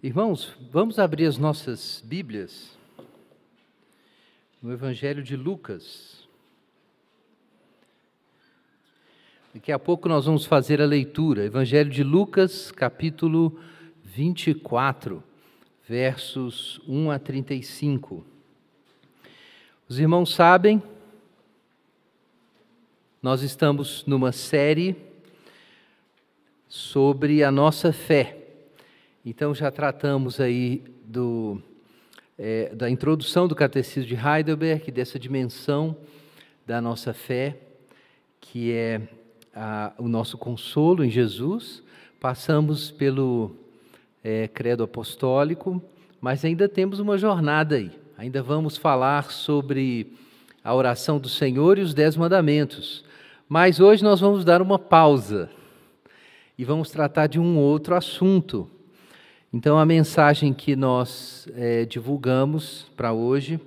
Irmãos, vamos abrir as nossas Bíblias no Evangelho de Lucas. Daqui a pouco nós vamos fazer a leitura. Evangelho de Lucas, capítulo 24, versos 1 a 35. Os irmãos sabem, nós estamos numa série sobre a nossa fé. Então já tratamos aí do, é, da introdução do Catecismo de Heidelberg, dessa dimensão da nossa fé, que é a, o nosso consolo em Jesus. Passamos pelo é, credo apostólico, mas ainda temos uma jornada aí. Ainda vamos falar sobre a oração do Senhor e os Dez Mandamentos. Mas hoje nós vamos dar uma pausa e vamos tratar de um outro assunto então, a mensagem que nós é, divulgamos para hoje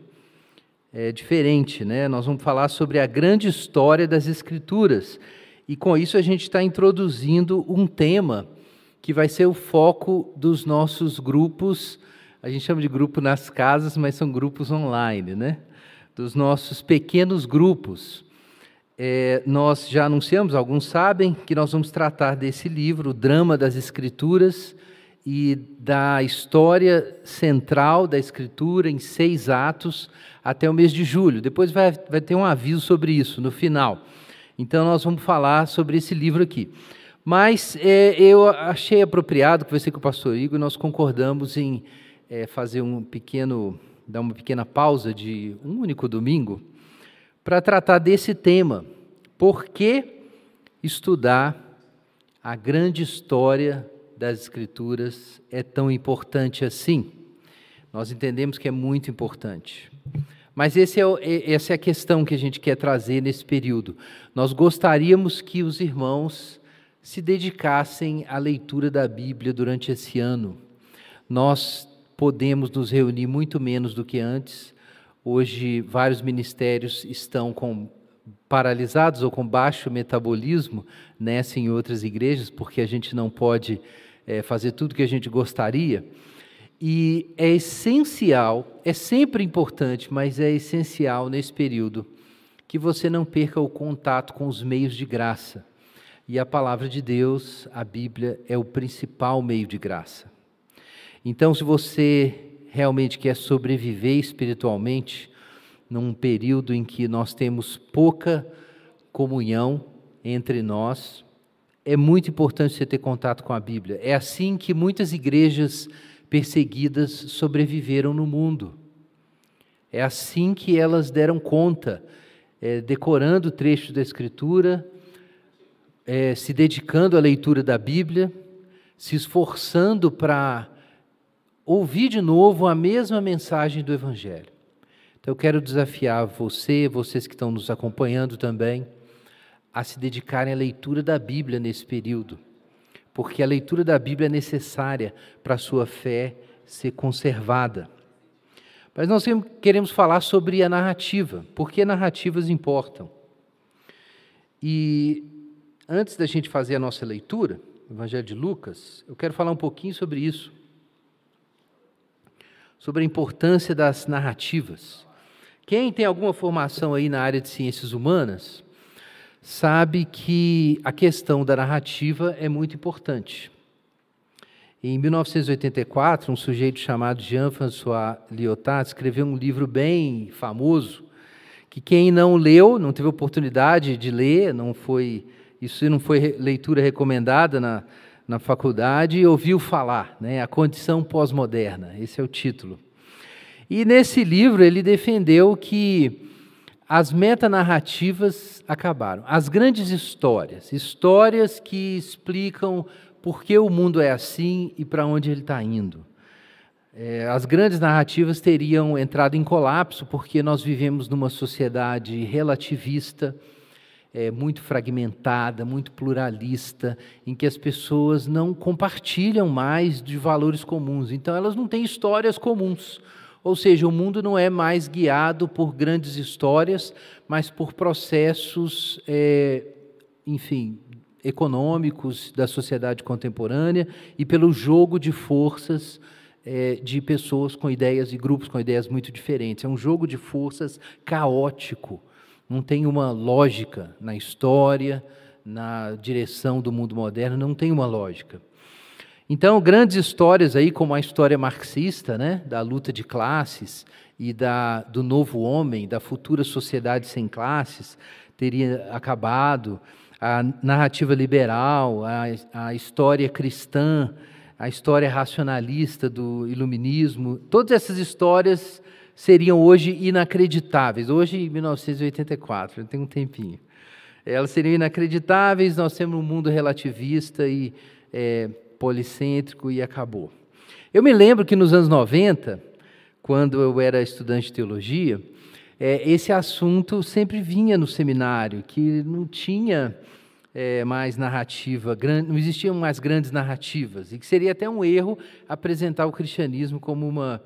é diferente, né? Nós vamos falar sobre a grande história das Escrituras. E com isso a gente está introduzindo um tema que vai ser o foco dos nossos grupos. A gente chama de grupo nas casas, mas são grupos online, né? Dos nossos pequenos grupos. É, nós já anunciamos, alguns sabem, que nós vamos tratar desse livro, O Drama das Escrituras e da história central da Escritura em seis atos até o mês de julho. Depois vai, vai ter um aviso sobre isso no final. Então nós vamos falar sobre esse livro aqui. Mas é, eu achei apropriado, conversei com o pastor Igor, e nós concordamos em é, fazer um pequeno, dar uma pequena pausa de um único domingo para tratar desse tema. Por que estudar a grande história das Escrituras é tão importante assim? Nós entendemos que é muito importante. Mas é, essa é a questão que a gente quer trazer nesse período. Nós gostaríamos que os irmãos se dedicassem à leitura da Bíblia durante esse ano. Nós podemos nos reunir muito menos do que antes. Hoje, vários ministérios estão com paralisados ou com baixo metabolismo nessa em outras igrejas, porque a gente não pode é, fazer tudo que a gente gostaria. E é essencial, é sempre importante, mas é essencial nesse período que você não perca o contato com os meios de graça. E a palavra de Deus, a Bíblia, é o principal meio de graça. Então, se você realmente quer sobreviver espiritualmente, num período em que nós temos pouca comunhão entre nós, é muito importante você ter contato com a Bíblia. É assim que muitas igrejas perseguidas sobreviveram no mundo. É assim que elas deram conta, é, decorando trechos da Escritura, é, se dedicando à leitura da Bíblia, se esforçando para ouvir de novo a mesma mensagem do Evangelho. Então eu quero desafiar você, vocês que estão nos acompanhando também, a se dedicarem à leitura da Bíblia nesse período, porque a leitura da Bíblia é necessária para a sua fé ser conservada. Mas nós queremos falar sobre a narrativa, porque narrativas importam. E antes da gente fazer a nossa leitura, Evangelho de Lucas, eu quero falar um pouquinho sobre isso. Sobre a importância das narrativas. Quem tem alguma formação aí na área de ciências humanas, sabe que a questão da narrativa é muito importante. Em 1984, um sujeito chamado Jean-François Lyotard escreveu um livro bem famoso, que quem não leu, não teve oportunidade de ler, não foi, isso não foi leitura recomendada na, na faculdade, ouviu falar, né? A Condição Pós-Moderna, esse é o título. E nesse livro ele defendeu que as metanarrativas acabaram. As grandes histórias, histórias que explicam por que o mundo é assim e para onde ele está indo. É, as grandes narrativas teriam entrado em colapso porque nós vivemos numa sociedade relativista, é, muito fragmentada, muito pluralista, em que as pessoas não compartilham mais de valores comuns. Então, elas não têm histórias comuns. Ou seja, o mundo não é mais guiado por grandes histórias, mas por processos, é, enfim, econômicos da sociedade contemporânea e pelo jogo de forças é, de pessoas com ideias e grupos com ideias muito diferentes. É um jogo de forças caótico. Não tem uma lógica na história, na direção do mundo moderno, não tem uma lógica. Então, grandes histórias aí, como a história marxista, né, da luta de classes e da, do novo homem, da futura sociedade sem classes, teria acabado. A narrativa liberal, a, a história cristã, a história racionalista do iluminismo, todas essas histórias seriam hoje inacreditáveis. Hoje, em 1984, tem um tempinho. Elas seriam inacreditáveis, nós temos um mundo relativista e é, policêntrico e acabou. Eu me lembro que nos anos 90, quando eu era estudante de teologia, é, esse assunto sempre vinha no seminário, que não tinha é, mais narrativa, não existiam mais grandes narrativas, e que seria até um erro apresentar o cristianismo como uma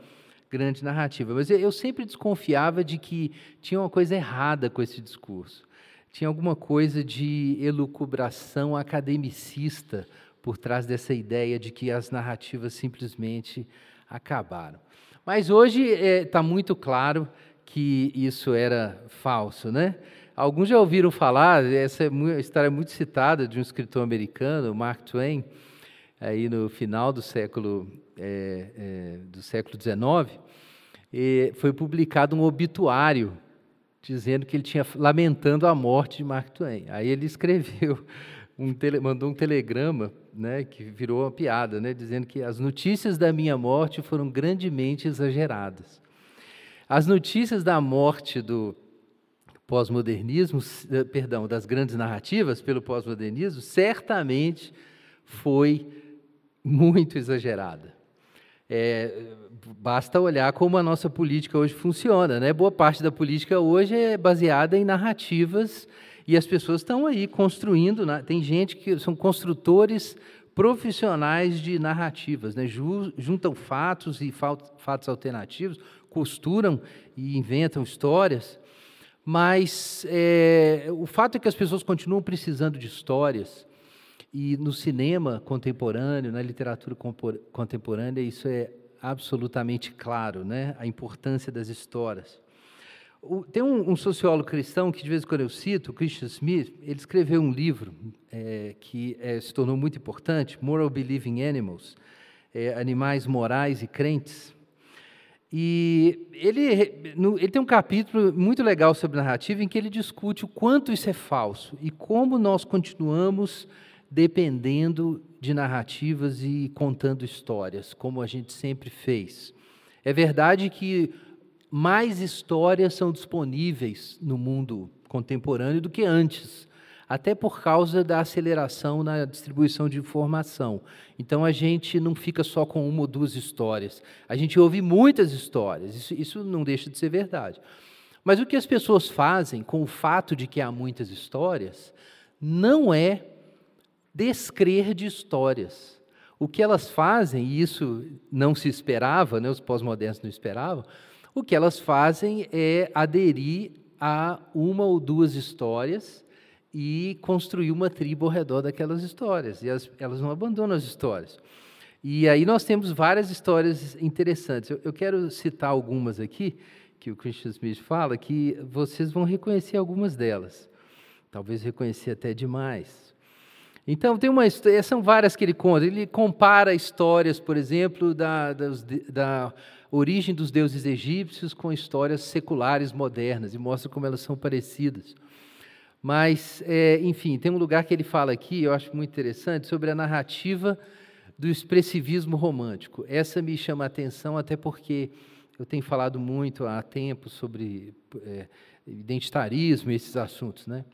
grande narrativa. Mas eu sempre desconfiava de que tinha uma coisa errada com esse discurso. Tinha alguma coisa de elucubração academicista por trás dessa ideia de que as narrativas simplesmente acabaram. Mas hoje está é, tá muito claro que isso era falso, né? Alguns já ouviram falar, essa é história muito citada de um escritor americano, Mark Twain, aí no final do século é, é, do século XIX, foi publicado um obituário dizendo que ele tinha lamentando a morte de Mark Twain. Aí ele escreveu um tele, mandou um telegrama, né, que virou uma piada, né, dizendo que as notícias da minha morte foram grandemente exageradas. As notícias da morte do pós-modernismo, eh, perdão, das grandes narrativas pelo pós-modernismo, certamente foi muito exagerada. É, basta olhar como a nossa política hoje funciona. Né? Boa parte da política hoje é baseada em narrativas e as pessoas estão aí construindo, né? tem gente que são construtores profissionais de narrativas, né? juntam fatos e fatos alternativos, costuram e inventam histórias, mas é, o fato é que as pessoas continuam precisando de histórias, e no cinema contemporâneo, na literatura contemporânea, isso é absolutamente claro, né? a importância das histórias. Tem um, um, sociólogo cristão que de vez em quando eu cito, Christian Smith, ele escreveu um livro é, que é, se tornou muito importante, Moral Believing Animals, é, Animais Morais e Crentes. E ele, no, ele tem um capítulo muito legal sobre narrativa em que ele discute o quanto isso é falso e como nós continuamos dependendo de narrativas e contando histórias, como a gente sempre fez. É verdade que mais histórias são disponíveis no mundo contemporâneo do que antes, até por causa da aceleração na distribuição de informação. Então a gente não fica só com uma ou duas histórias, a gente ouve muitas histórias, isso, isso não deixa de ser verdade. Mas o que as pessoas fazem com o fato de que há muitas histórias não é descrer de histórias. O que elas fazem, e isso não se esperava, né, os pós-modernos não esperavam, o que elas fazem é aderir a uma ou duas histórias e construir uma tribo ao redor daquelas histórias. E elas, elas não abandonam as histórias. E aí nós temos várias histórias interessantes. Eu, eu quero citar algumas aqui, que o Christian Smith fala, que vocês vão reconhecer algumas delas. Talvez reconhecer até demais. Então, tem uma, são várias que ele conta. Ele compara histórias, por exemplo, da, da origem dos deuses egípcios com histórias seculares modernas e mostra como elas são parecidas. Mas, é, enfim, tem um lugar que ele fala aqui, eu acho muito interessante, sobre a narrativa do expressivismo romântico. Essa me chama a atenção, até porque eu tenho falado muito há tempo sobre é, identitarismo e esses assuntos, né?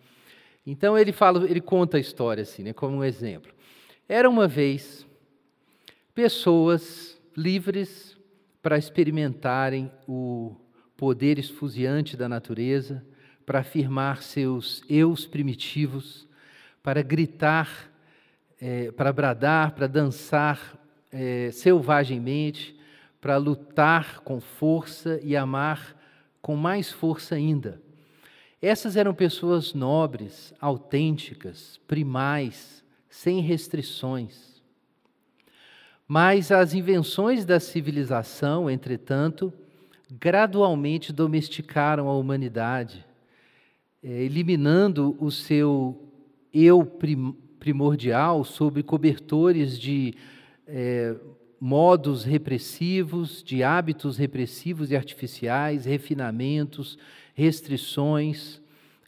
Então ele fala, ele conta a história assim, né, como um exemplo. Era uma vez pessoas livres para experimentarem o poder esfuziante da natureza, para afirmar seus eus primitivos, para gritar, é, para bradar, para dançar é, selvagemmente, para lutar com força e amar com mais força ainda. Essas eram pessoas nobres, autênticas, primais, sem restrições. Mas as invenções da civilização, entretanto, gradualmente domesticaram a humanidade, é, eliminando o seu eu primordial sob cobertores de é, modos repressivos, de hábitos repressivos e artificiais, refinamentos, restrições,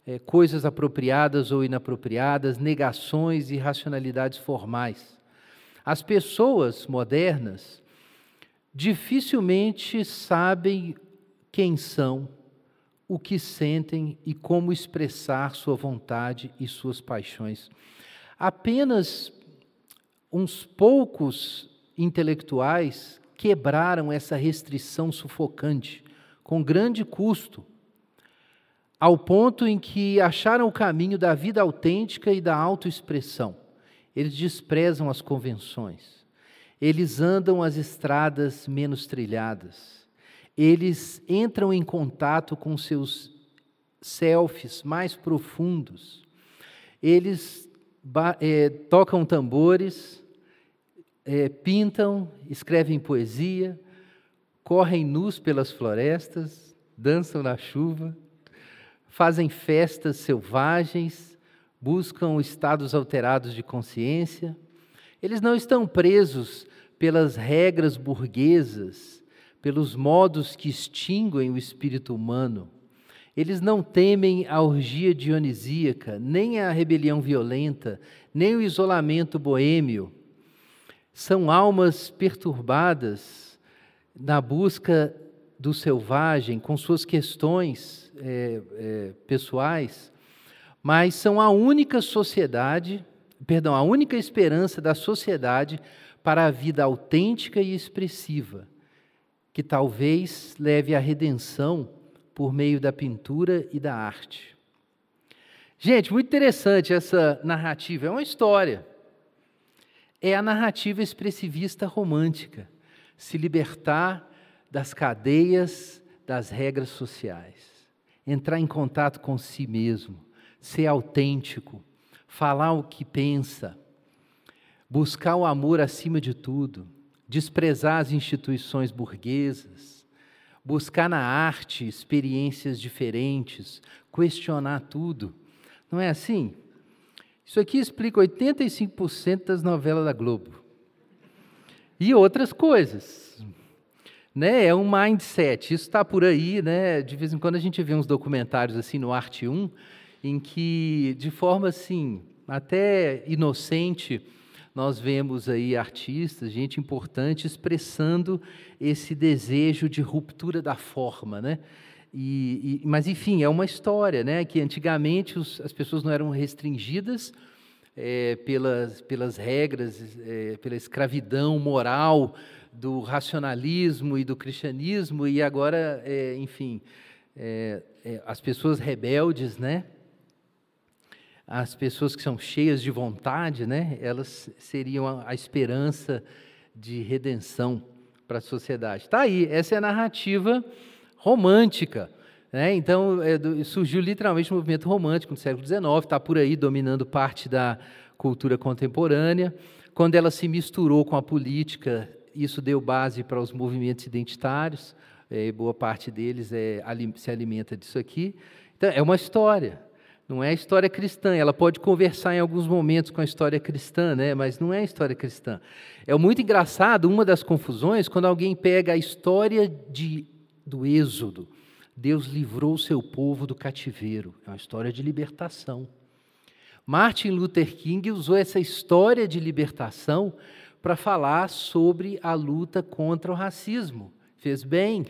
é, coisas apropriadas ou inapropriadas, negações e racionalidades formais. As pessoas modernas dificilmente sabem quem são, o que sentem e como expressar sua vontade e suas paixões. Apenas uns poucos intelectuais quebraram essa restrição sufocante, com grande custo, ao ponto em que acharam o caminho da vida autêntica e da autoexpressão. Eles desprezam as convenções, eles andam as estradas menos trilhadas, eles entram em contato com seus selfies mais profundos, eles é, tocam tambores, é, pintam, escrevem poesia, correm nus pelas florestas, dançam na chuva, fazem festas selvagens, buscam estados alterados de consciência. Eles não estão presos pelas regras burguesas, pelos modos que extinguem o espírito humano. Eles não temem a orgia dionisíaca, nem a rebelião violenta, nem o isolamento boêmio são almas perturbadas na busca do selvagem, com suas questões é, é, pessoais, mas são a única sociedade, perdão, a única esperança da sociedade para a vida autêntica e expressiva, que talvez leve à redenção por meio da pintura e da arte. Gente, muito interessante essa narrativa, é uma história é a narrativa expressivista romântica, se libertar das cadeias das regras sociais, entrar em contato com si mesmo, ser autêntico, falar o que pensa, buscar o amor acima de tudo, desprezar as instituições burguesas, buscar na arte experiências diferentes, questionar tudo. Não é assim? Isso aqui explica 85% das novelas da Globo. E outras coisas. Né? É um mindset, isso está por aí, né? De vez em quando a gente vê uns documentários assim no Arte 1, em que, de forma assim, até inocente, nós vemos aí artistas, gente importante, expressando esse desejo de ruptura da forma, né? E, e, mas, enfim, é uma história, né? Que antigamente os, as pessoas não eram restringidas é, pelas, pelas regras, é, pela escravidão moral do racionalismo e do cristianismo, e agora, é, enfim, é, é, as pessoas rebeldes, né? As pessoas que são cheias de vontade, né? Elas seriam a, esperança de redenção para a sociedade. Está aí, essa é a narrativa romântica. Né? Então, é, surgiu literalmente o um movimento romântico no século XIX, está por aí dominando parte da cultura contemporânea. Quando ela se misturou com a política, isso deu base para os movimentos identitários, é, boa parte deles é, se alimenta disso aqui. Então, é uma história, não é história cristã. Ela pode conversar em alguns momentos com a história cristã, né? mas não é história cristã. É muito engraçado, uma das confusões, quando alguém pega a história de do Êxodo. Deus livrou o seu povo do cativeiro. É uma história de libertação. Martin Luther King usou essa história de libertação para falar sobre a luta contra o racismo. Fez bem,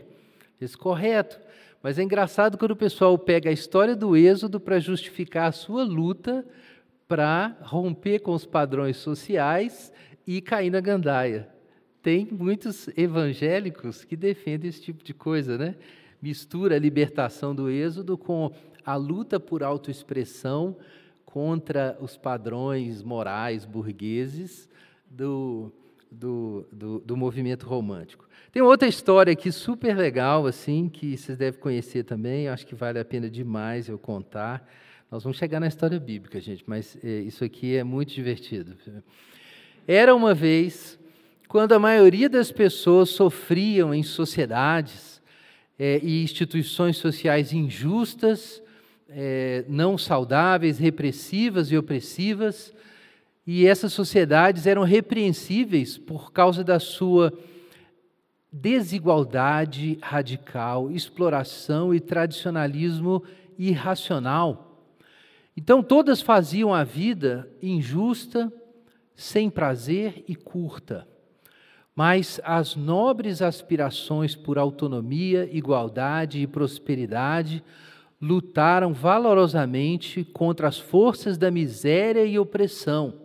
fez correto. Mas é engraçado quando o pessoal pega a história do Êxodo para justificar a sua luta para romper com os padrões sociais e cair na gandaia tem muitos evangélicos que defendem esse tipo de coisa, né? Mistura a libertação do êxodo com a luta por autoexpressão contra os padrões morais burgueses do, do, do, do, movimento romântico. Tem outra história aqui super legal, assim, que vocês devem conhecer também, acho que vale a pena demais eu contar. Nós vamos chegar na história bíblica, gente, mas é, isso aqui é muito divertido. Era uma vez quando a maioria das pessoas sofriam em sociedades é, e instituições sociais injustas, é, não saudáveis, repressivas e opressivas, e essas sociedades eram repreensíveis por causa da sua desigualdade radical, exploração e tradicionalismo irracional. Então, todas faziam a vida injusta, sem prazer e curta. Mas as nobres aspirações por autonomia, igualdade e prosperidade lutaram valorosamente contra as forças da miséria e opressão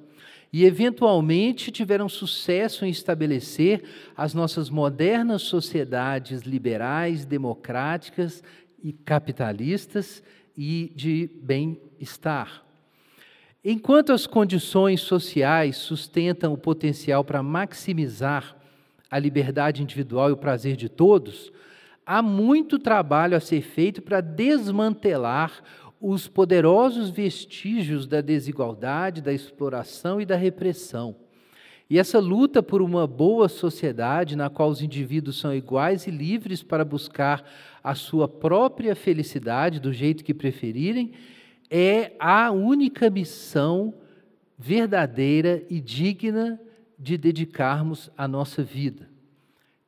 e, eventualmente, tiveram sucesso em estabelecer as nossas modernas sociedades liberais, democráticas e capitalistas e de bem-estar. Enquanto as condições sociais sustentam o potencial para maximizar a liberdade individual e o prazer de todos, há muito trabalho a ser feito para desmantelar os poderosos vestígios da desigualdade, da exploração e da repressão. E essa luta por uma boa sociedade na qual os indivíduos são iguais e livres para buscar a sua própria felicidade do jeito que preferirem, é a única missão verdadeira e digna de dedicarmos a nossa vida.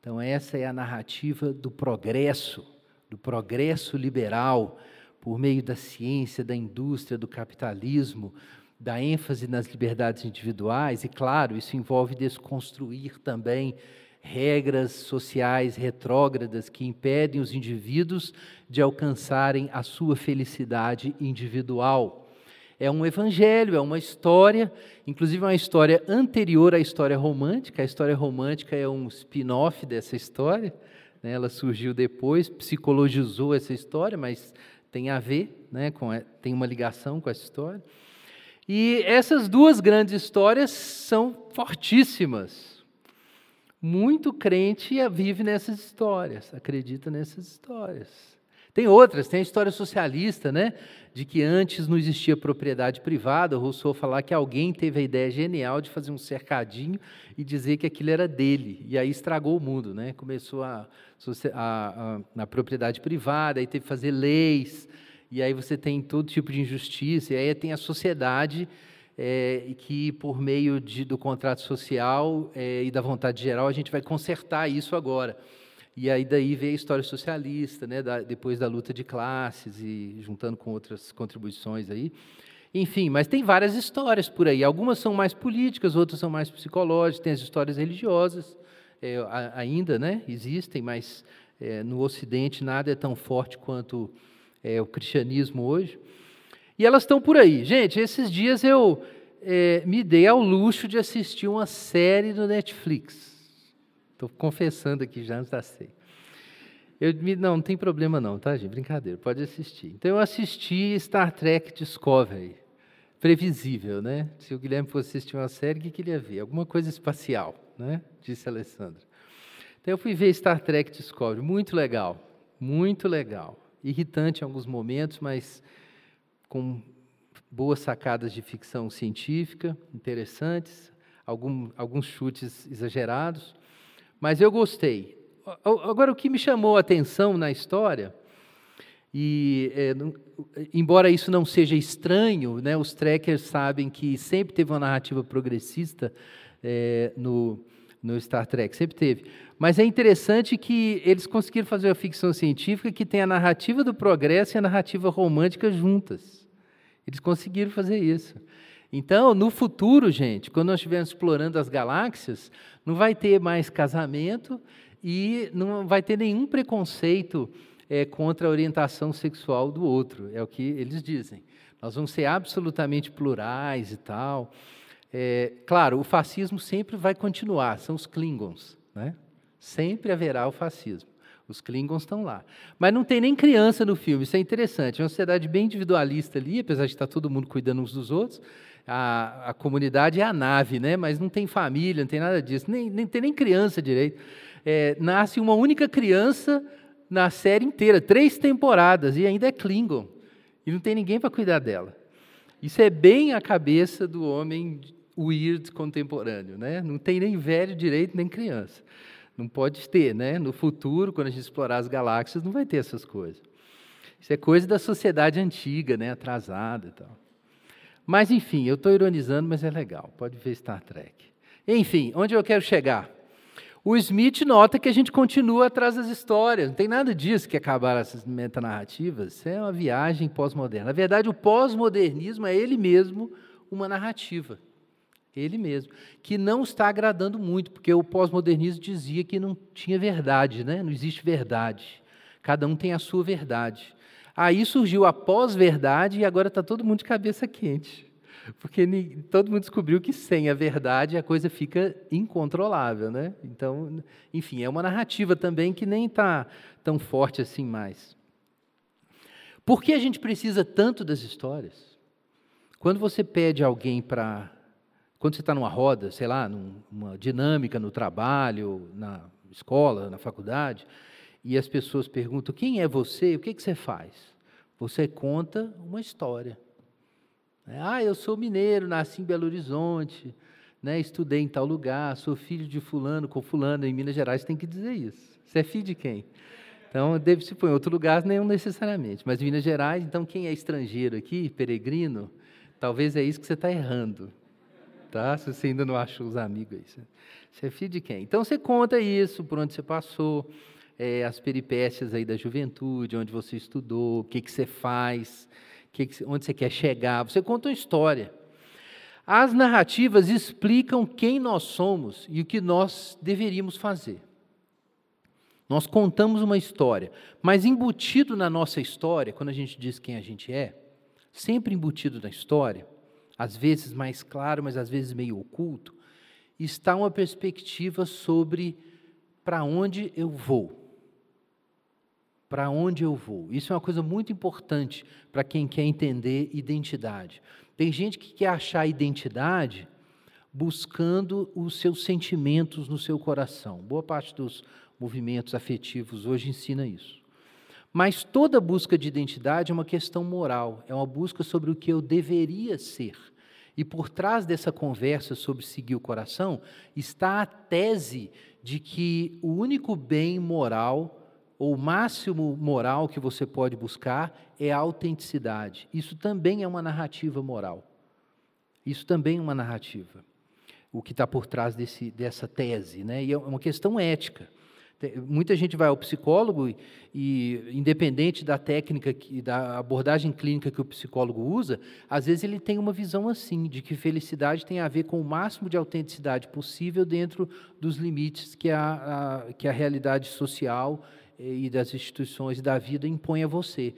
Então, essa é a narrativa do progresso, do progresso liberal por meio da ciência, da indústria, do capitalismo, da ênfase nas liberdades individuais, e claro, isso envolve desconstruir também regras sociais retrógradas que impedem os indivíduos de alcançarem a sua felicidade individual. É um evangelho, é uma história, inclusive uma história anterior à história romântica. A história romântica é um spin-off dessa história, né? ela surgiu depois, psicologizou essa história, mas tem a ver, né, com, tem uma ligação com essa história. E essas duas grandes histórias são fortíssimas. Muito crente vive nessas histórias, acredita nessas histórias. Tem outras, tem a história socialista, né? De que antes não existia propriedade privada. O Rousseau falar que alguém teve a ideia genial de fazer um cercadinho e dizer que aquilo era dele. E aí estragou o mundo, né? Começou a, a, a, a propriedade privada, aí teve que fazer leis, e aí você tem todo tipo de injustiça, e aí tem a sociedade é, que, por meio de, do contrato social é, e da vontade geral, a gente vai consertar isso agora. E aí daí veio a história socialista, né, da, depois da luta de classes e juntando com outras contribuições aí. Enfim, mas tem várias histórias por aí. Algumas são mais políticas, outras são mais psicológicas, tem as histórias religiosas, é, ainda né, existem, mas é, no Ocidente nada é tão forte quanto é, o cristianismo hoje. E elas estão por aí. Gente, esses dias eu é, me dei ao luxo de assistir uma série no Netflix. Estou confessando aqui já antes da ceia. Eu, não, não tem problema não, tá, gente? Brincadeira, pode assistir. Então eu assisti Star Trek Discovery. Previsível, né? Se o Guilherme fosse assistir uma série, o que, ele ia ver? Alguma coisa espacial, né? Disse a Alessandra. Então eu fui ver Star Trek Discovery. Muito legal, muito legal. Irritante em alguns momentos, mas com boas sacadas de ficção científica, interessantes, algum, alguns chutes exagerados. Mas eu gostei. Agora, o que me chamou a atenção na história, e é, embora isso não seja estranho, né, os trekkers sabem que sempre teve uma narrativa progressista é, no, no Star Trek, sempre teve. Mas é interessante que eles conseguiram fazer uma ficção científica que tem a narrativa do progresso e a narrativa romântica juntas. Eles conseguiram fazer isso. Então, no futuro, gente, quando nós estivermos explorando as galáxias, não vai ter mais casamento e não vai ter nenhum preconceito é, contra a orientação sexual do outro, é o que eles dizem. Nós vamos ser absolutamente plurais e tal. É, claro, o fascismo sempre vai continuar, são os Klingons, né? Sempre haverá o fascismo. Os Klingons estão lá. Mas não tem nem criança no filme, isso é interessante. É uma sociedade bem individualista ali, apesar de estar todo mundo cuidando uns dos outros a, a comunidade é a nave, né? mas não tem família, não tem nada disso, nem, nem tem nem criança direito. É, nasce uma única criança na série inteira, três temporadas, e ainda é Klingon. E não tem ninguém para cuidar dela. Isso é bem a cabeça do homem weird contemporâneo, né? Não tem nem velho direito nem criança. Não pode ter, né? No futuro, quando a gente explorar as galáxias, não vai ter essas coisas. Isso é coisa da sociedade antiga, né? Atrasada e tal. Mas enfim, eu estou ironizando, mas é legal. Pode ver Star Trek. Enfim, onde eu quero chegar? O Smith nota que a gente continua atrás das histórias. Não tem nada disso que acabar essas metanarrativas. Isso é uma viagem pós-moderna. Na verdade, o pós-modernismo é ele mesmo uma narrativa. Ele mesmo. Que não está agradando muito, porque o pós-modernismo dizia que não tinha verdade, né? não existe verdade. Cada um tem a sua verdade. Aí surgiu a pós-verdade e agora está todo mundo de cabeça quente. Porque todo mundo descobriu que sem a verdade a coisa fica incontrolável, né? Então, enfim, é uma narrativa também que nem está tão forte assim mais. Por que a gente precisa tanto das histórias? Quando você pede alguém para. Quando você está numa roda, sei lá, numa dinâmica no trabalho, na escola, na faculdade, e as pessoas perguntam: quem é você? O que, que você faz? Você conta uma história. É, ah, eu sou mineiro, nasci em Belo Horizonte, né, estudei em tal lugar, sou filho de fulano com fulano, em Minas Gerais tem que dizer isso. Você é filho de quem? Então, deve se pôr em outro lugar, não necessariamente. Mas em Minas Gerais, então, quem é estrangeiro aqui, peregrino, talvez é isso que você está errando. Tá? Se você ainda não achou os amigos aí. Você é filho de quem? Então, você conta isso, por onde você passou, é, as peripécias aí da juventude, onde você estudou, o que, que você faz, que, onde você quer chegar. Você conta uma história. As narrativas explicam quem nós somos e o que nós deveríamos fazer. Nós contamos uma história, mas embutido na nossa história, quando a gente diz quem a gente é, sempre embutido na história, às vezes mais claro, mas às vezes meio oculto, está uma perspectiva sobre para onde eu vou para onde eu vou. Isso é uma coisa muito importante para quem quer entender identidade. Tem gente que quer achar identidade buscando os seus sentimentos no seu coração. Boa parte dos movimentos afetivos hoje ensina isso. Mas toda busca de identidade é uma questão moral, é uma busca sobre o que eu deveria ser. E por trás dessa conversa sobre seguir o coração está a tese de que o único bem moral ou o máximo moral que você pode buscar é a autenticidade. Isso também é uma narrativa moral. Isso também é uma narrativa. O que está por trás desse, dessa tese. Né? E é uma questão ética. Muita gente vai ao psicólogo e, e, independente da técnica, da abordagem clínica que o psicólogo usa, às vezes ele tem uma visão assim, de que felicidade tem a ver com o máximo de autenticidade possível dentro dos limites que a, a que a realidade social e das instituições da vida impõe a você.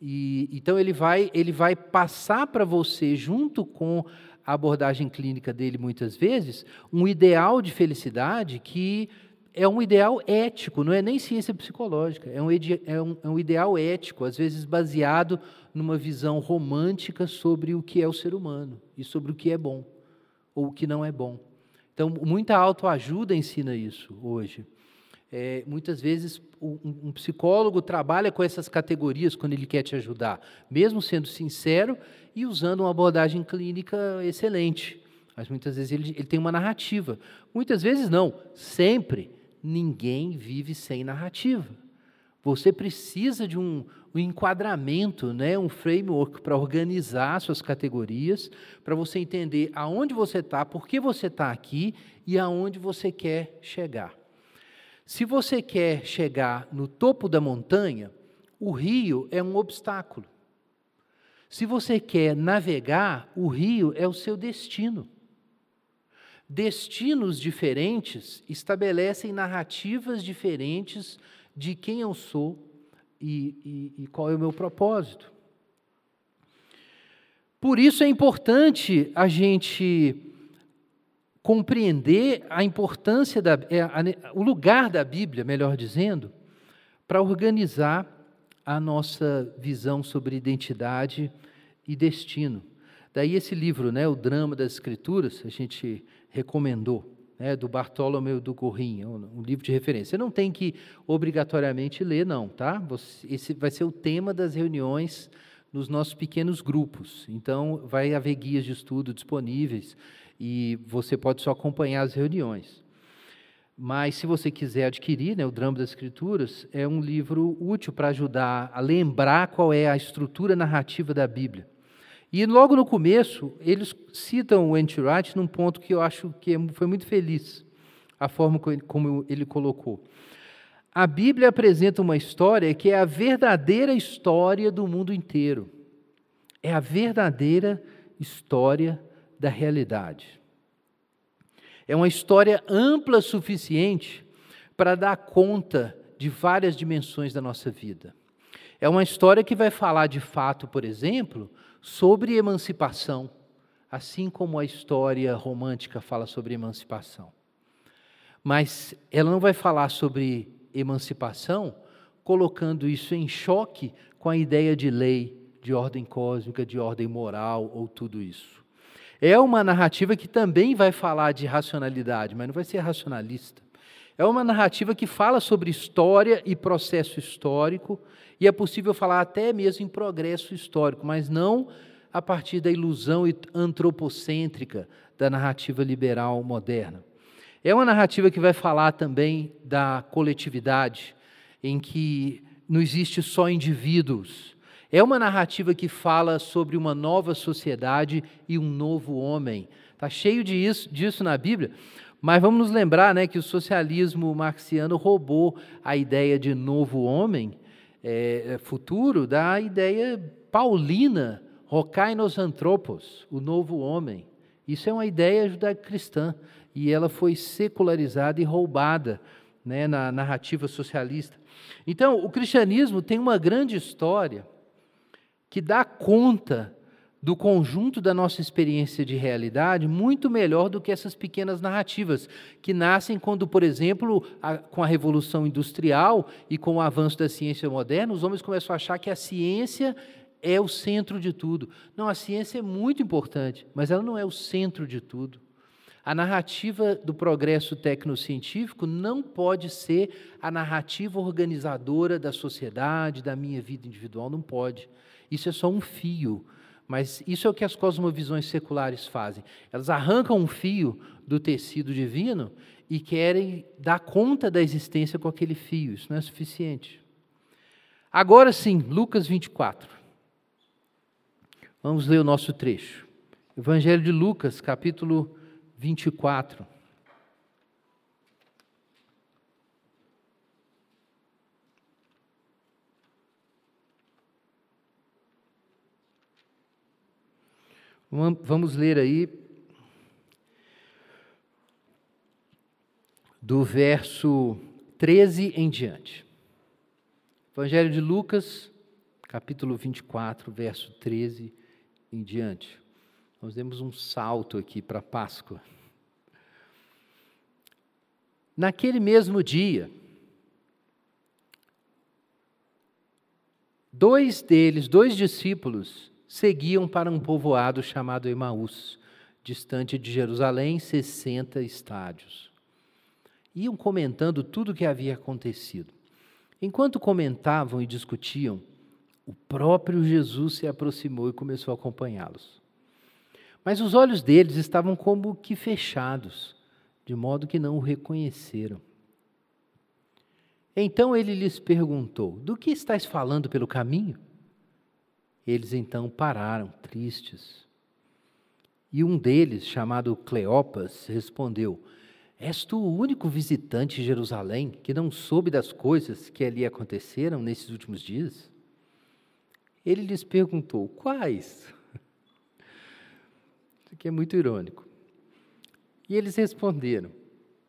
E, então ele vai, ele vai passar para você, junto com a abordagem clínica dele, muitas vezes, um ideal de felicidade que é um ideal ético, não é nem ciência psicológica, é um, é um, é um ideal ético, às vezes baseado numa visão romântica sobre o que é o ser humano e sobre o que é bom ou o que não é bom. Então, muita autoajuda ensina isso hoje. É, muitas vezes um, psicólogo trabalha com essas categorias quando ele quer te ajudar, mesmo sendo sincero e usando uma abordagem clínica excelente. Mas muitas vezes ele, ele tem uma narrativa. Muitas vezes não, sempre. Ninguém vive sem narrativa. Você precisa de um, um enquadramento, né, um framework para organizar suas categorias, para você entender aonde você está, por que você está aqui e aonde você quer chegar. Se você quer chegar no topo da montanha, o rio é um obstáculo. Se você quer navegar, o rio é o seu destino. Destinos diferentes estabelecem narrativas diferentes de quem eu sou e, e, e qual é o meu propósito. Por isso é importante a gente compreender a importância, da, é, o lugar da Bíblia, melhor dizendo, para organizar a nossa visão sobre identidade e destino. Daí esse livro, né, O Drama das Escrituras, a gente recomendou, né, do Bartolomeu do Gorrinha, um livro de referência. Você não tem que obrigatoriamente ler, não, tá? Esse vai ser o tema das reuniões nos nossos pequenos grupos. Então, vai haver guias de estudo disponíveis e você pode só acompanhar as reuniões. Mas, se você quiser adquirir, né, o Drama das Escrituras é um livro útil para ajudar a lembrar qual é a estrutura narrativa da Bíblia. E logo no começo, eles citam o Wright num ponto que eu acho que é foi muito feliz, a forma como ele colocou. A Bíblia apresenta uma história que é a verdadeira história do mundo inteiro. É a verdadeira história da realidade. É uma história ampla suficiente para dar conta de várias dimensões da nossa vida. É uma história que vai falar de fato, por exemplo, sobre emancipação, assim como a história romântica fala sobre emancipação. Mas ela não vai falar sobre emancipação colocando isso em choque com a ideia de lei, de ordem cósmica, de ordem moral ou tudo isso. É uma narrativa que também vai falar de racionalidade, mas não vai ser racionalista. É uma narrativa que fala sobre história e processo histórico, e é possível falar até mesmo em progresso histórico, mas não a partir da ilusão antropocêntrica da narrativa liberal moderna. É uma narrativa que vai falar também da coletividade, em que não existe só indivíduos, é uma narrativa que fala sobre uma nova sociedade e um novo homem. Está cheio disso, disso na Bíblia. Mas vamos nos lembrar né, que o socialismo marxiano roubou a ideia de novo homem é, é futuro da ideia paulina, Rokainos Anthropos, o novo homem. Isso é uma ideia judaico-cristã e ela foi secularizada e roubada né, na narrativa socialista. Então, o cristianismo tem uma grande história que dá conta do conjunto da nossa experiência de realidade muito melhor do que essas pequenas narrativas, que nascem quando, por exemplo, a, com a Revolução Industrial e com o avanço da ciência moderna, os homens começam a achar que a ciência é o centro de tudo. Não, a ciência é muito importante, mas ela não é o centro de tudo. A narrativa do progresso tecnocientífico não pode ser a narrativa organizadora da sociedade, da minha vida individual, não pode. Isso é só um fio. Mas isso é o que as cosmovisões seculares fazem. Elas arrancam um fio do tecido divino e querem dar conta da existência com aquele fio. Isso não é suficiente. Agora sim, Lucas 24. Vamos ler o nosso trecho. Evangelho de Lucas, capítulo 24. Vamos ler aí do verso 13 em diante. Evangelho de Lucas, capítulo 24, verso 13 em diante. Nós demos um salto aqui para Páscoa. Naquele mesmo dia, dois deles, dois discípulos, seguiam para um povoado chamado Emaús, distante de Jerusalém, 60 estádios. Iam comentando tudo o que havia acontecido. Enquanto comentavam e discutiam, o próprio Jesus se aproximou e começou a acompanhá-los. Mas os olhos deles estavam como que fechados, de modo que não o reconheceram. Então ele lhes perguntou: Do que estáis falando pelo caminho? Eles então pararam, tristes. E um deles, chamado Cleopas, respondeu: És tu o único visitante em Jerusalém que não soube das coisas que ali aconteceram nesses últimos dias? Ele lhes perguntou: Quais? Isso aqui é muito irônico. E eles responderam: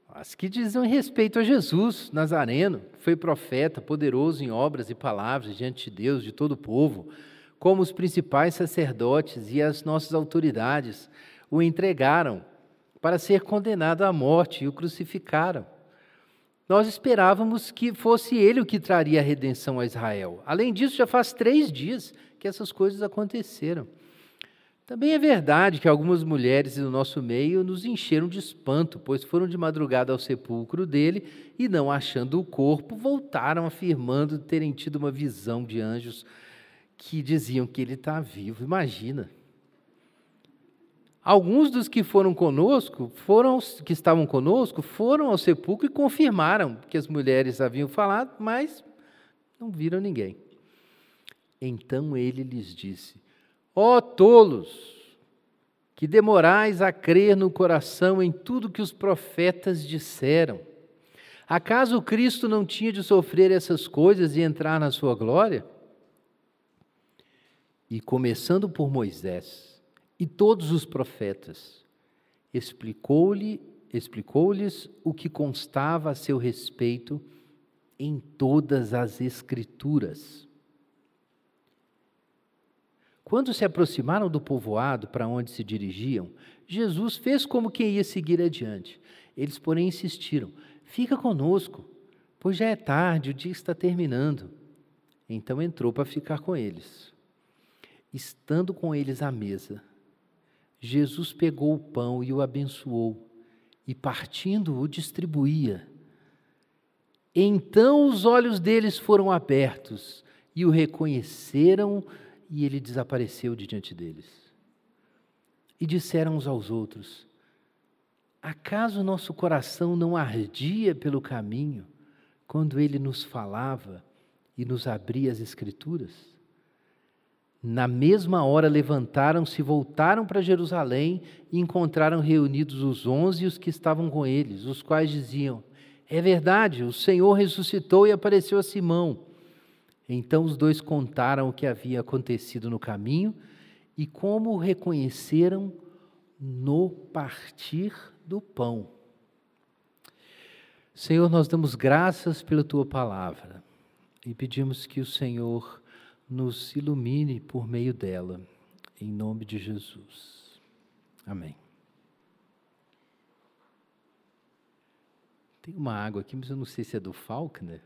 As que dizem respeito a Jesus, Nazareno, que foi profeta, poderoso em obras e palavras diante de Deus, de todo o povo como os principais sacerdotes e as nossas autoridades o entregaram para ser condenado à morte e o crucificaram. Nós esperávamos que fosse ele o que traria a redenção a Israel. Além disso, já faz três dias que essas coisas aconteceram. Também é verdade que algumas mulheres do nosso meio nos encheram de espanto, pois foram de madrugada ao sepulcro dele e, não achando o corpo, voltaram afirmando terem tido uma visão de anjos que diziam que ele está vivo. Imagina. Alguns dos que foram conosco, foram que estavam conosco, foram ao sepulcro e confirmaram que as mulheres haviam falado, mas não viram ninguém. Então ele lhes disse: Ó oh, tolos, que demorais a crer no coração em tudo que os profetas disseram. Acaso Cristo não tinha de sofrer essas coisas e entrar na sua glória? E começando por Moisés, e todos os profetas. Explicou-lhe, explicou-lhes o que constava a seu respeito em todas as escrituras. Quando se aproximaram do povoado para onde se dirigiam, Jesus fez como quem ia seguir adiante. Eles, porém, insistiram: Fica conosco, pois já é tarde, o dia está terminando. Então entrou para ficar com eles. Estando com eles à mesa, Jesus pegou o pão e o abençoou, e partindo o distribuía. Então os olhos deles foram abertos e o reconheceram, e ele desapareceu de diante deles. E disseram uns aos outros: Acaso nosso coração não ardia pelo caminho quando ele nos falava e nos abria as Escrituras? Na mesma hora levantaram-se, voltaram para Jerusalém e encontraram reunidos os onze e os que estavam com eles, os quais diziam: É verdade, o Senhor ressuscitou e apareceu a Simão. Então os dois contaram o que havia acontecido no caminho e como o reconheceram no partir do pão. Senhor, nós damos graças pela tua palavra e pedimos que o Senhor nos ilumine por meio dela, em nome de Jesus. Amém. Tem uma água aqui, mas eu não sei se é do Faulkner.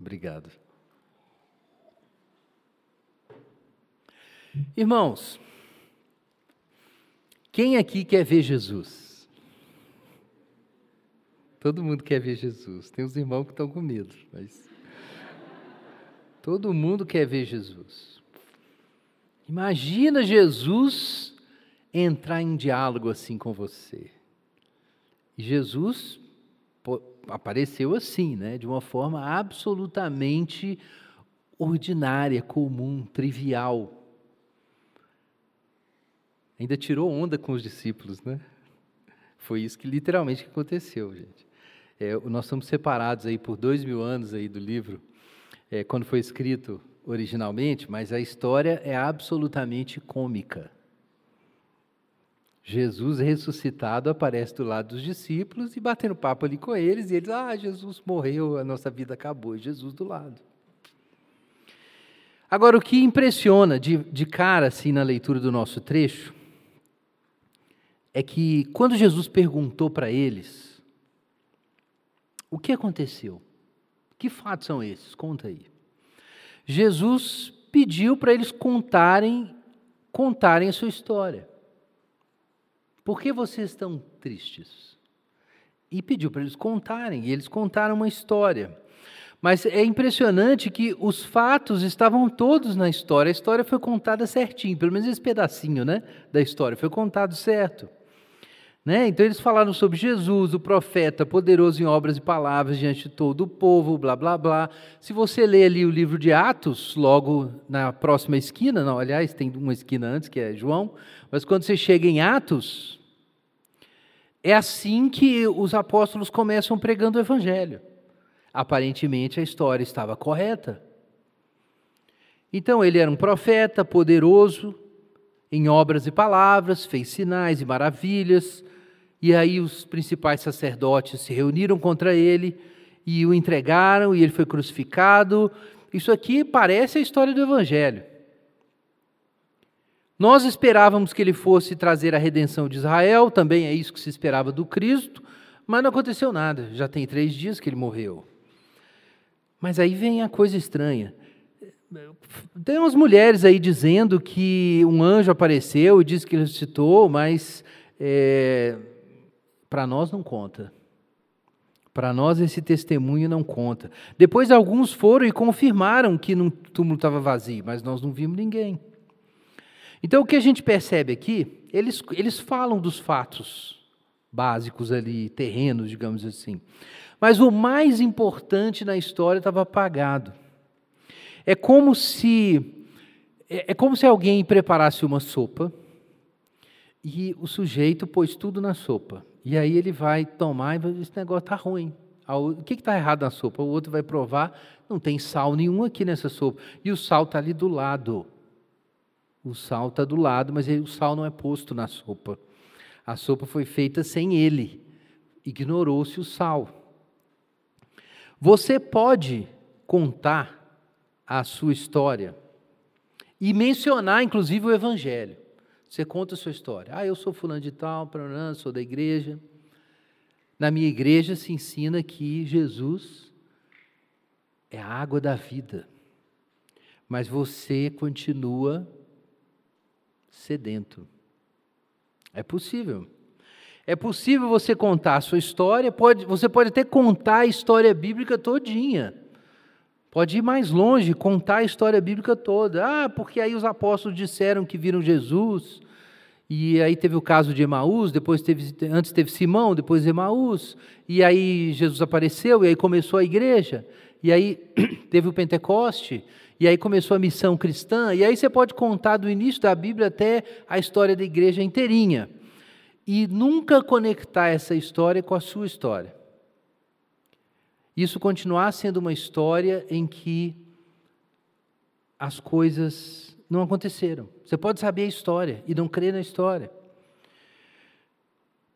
Obrigado. Irmãos, quem aqui quer ver Jesus? Todo mundo quer ver Jesus. Tem os irmãos que estão com medo, mas. Todo mundo quer ver Jesus. Imagina Jesus entrar em diálogo assim com você. E Jesus apareceu assim, né? De uma forma absolutamente ordinária, comum, trivial. Ainda tirou onda com os discípulos, né? Foi isso que literalmente aconteceu, gente. É, nós somos separados aí por dois mil anos aí do livro, é, quando foi escrito originalmente, mas a história é absolutamente cômica. Jesus ressuscitado aparece do lado dos discípulos e batendo papo ali com eles, e eles, ah, Jesus morreu, a nossa vida acabou, e Jesus do lado. Agora, o que impressiona de, de cara assim na leitura do nosso trecho é que quando Jesus perguntou para eles o que aconteceu? Que fatos são esses? Conta aí. Jesus pediu para eles contarem, contarem a sua história. Por que vocês estão tristes? E pediu para eles contarem, e eles contaram uma história. Mas é impressionante que os fatos estavam todos na história. A história foi contada certinho, pelo menos esse pedacinho, né, da história foi contado certo. Né? Então eles falaram sobre Jesus, o profeta, poderoso em obras e palavras diante de todo o povo, blá blá blá. Se você ler ali o livro de Atos, logo na próxima esquina, não, aliás, tem uma esquina antes que é João, mas quando você chega em Atos, é assim que os apóstolos começam pregando o evangelho. Aparentemente a história estava correta. Então ele era um profeta poderoso em obras e palavras, fez sinais e maravilhas, e aí os principais sacerdotes se reuniram contra ele e o entregaram, e ele foi crucificado. Isso aqui parece a história do Evangelho. Nós esperávamos que ele fosse trazer a redenção de Israel, também é isso que se esperava do Cristo, mas não aconteceu nada. Já tem três dias que ele morreu. Mas aí vem a coisa estranha. Tem umas mulheres aí dizendo que um anjo apareceu e disse que ele ressuscitou, mas é, para nós não conta. Para nós esse testemunho não conta. Depois alguns foram e confirmaram que o túmulo estava vazio, mas nós não vimos ninguém. Então o que a gente percebe aqui, eles, eles falam dos fatos básicos ali, terrenos, digamos assim. Mas o mais importante na história estava apagado. É como se é, é como se alguém preparasse uma sopa e o sujeito pôs tudo na sopa. E aí ele vai tomar e vai dizer, esse negócio está ruim. O que está errado na sopa? O outro vai provar, não tem sal nenhum aqui nessa sopa. E o sal está ali do lado. O sal está do lado, mas o sal não é posto na sopa. A sopa foi feita sem ele. Ignorou-se o sal. Você pode contar a sua história e mencionar, inclusive, o Evangelho. Você conta a sua história. Ah, eu sou fulano de tal, sou da igreja. Na minha igreja se ensina que Jesus é a água da vida. Mas você continua sedento. É possível. É possível você contar a sua história, pode, você pode até contar a história bíblica todinha. Pode ir mais longe, contar a história bíblica toda. Ah, porque aí os apóstolos disseram que viram Jesus. E aí teve o caso de Emaús, depois teve, antes teve Simão, depois Emaús. E aí Jesus apareceu, e aí começou a igreja. E aí teve o Pentecoste, e aí começou a missão cristã. E aí você pode contar do início da Bíblia até a história da igreja inteirinha. E nunca conectar essa história com a sua história isso continuar sendo uma história em que as coisas não aconteceram. Você pode saber a história e não crer na história.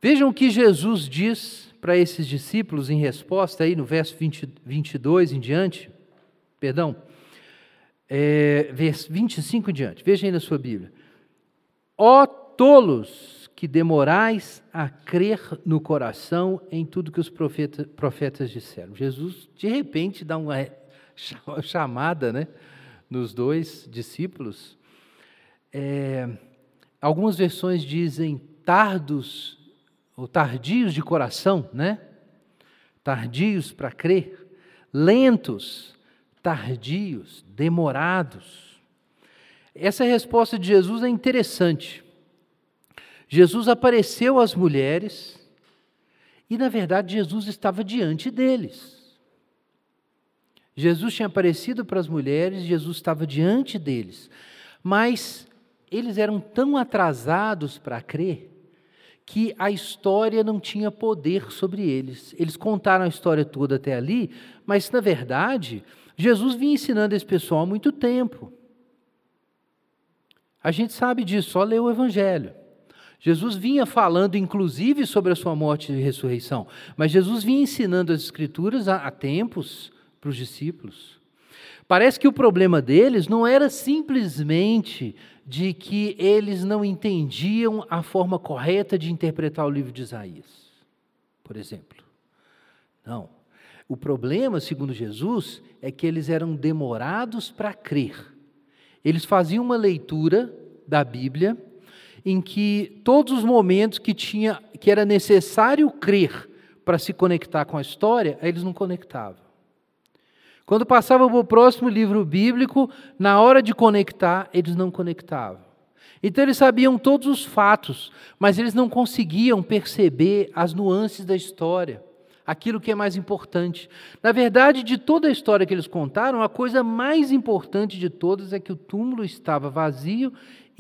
Vejam o que Jesus diz para esses discípulos em resposta, aí no verso 20, 22 em diante, perdão, é, verso 25 em diante, veja aí na sua Bíblia. Ó tolos, que demorais a crer no coração em tudo que os profeta, profetas disseram. Jesus, de repente, dá uma chamada né, nos dois discípulos. É, algumas versões dizem tardos ou tardios de coração, né? Tardios para crer, lentos, tardios, demorados. Essa resposta de Jesus é interessante. Jesus apareceu às mulheres e, na verdade, Jesus estava diante deles. Jesus tinha aparecido para as mulheres, Jesus estava diante deles, mas eles eram tão atrasados para crer que a história não tinha poder sobre eles. Eles contaram a história toda até ali, mas na verdade, Jesus vinha ensinando esse pessoal há muito tempo. A gente sabe disso, só lê o Evangelho. Jesus vinha falando, inclusive, sobre a sua morte e ressurreição, mas Jesus vinha ensinando as Escrituras há, tempos para os discípulos. Parece que o problema deles não era simplesmente de que eles não entendiam a forma correta de interpretar o livro de Isaías, por exemplo. Não. O problema, segundo Jesus, é que eles eram demorados para crer. Eles faziam uma leitura da Bíblia em que todos os momentos que tinha que era necessário crer para se conectar com a história, eles não conectavam. Quando passavam para o próximo livro bíblico, na hora de conectar, eles não conectavam. Então eles sabiam todos os fatos, mas eles não conseguiam perceber as nuances da história, aquilo que é mais importante. Na verdade, de toda a história que eles contaram, a coisa mais importante de todas é que o túmulo estava vazio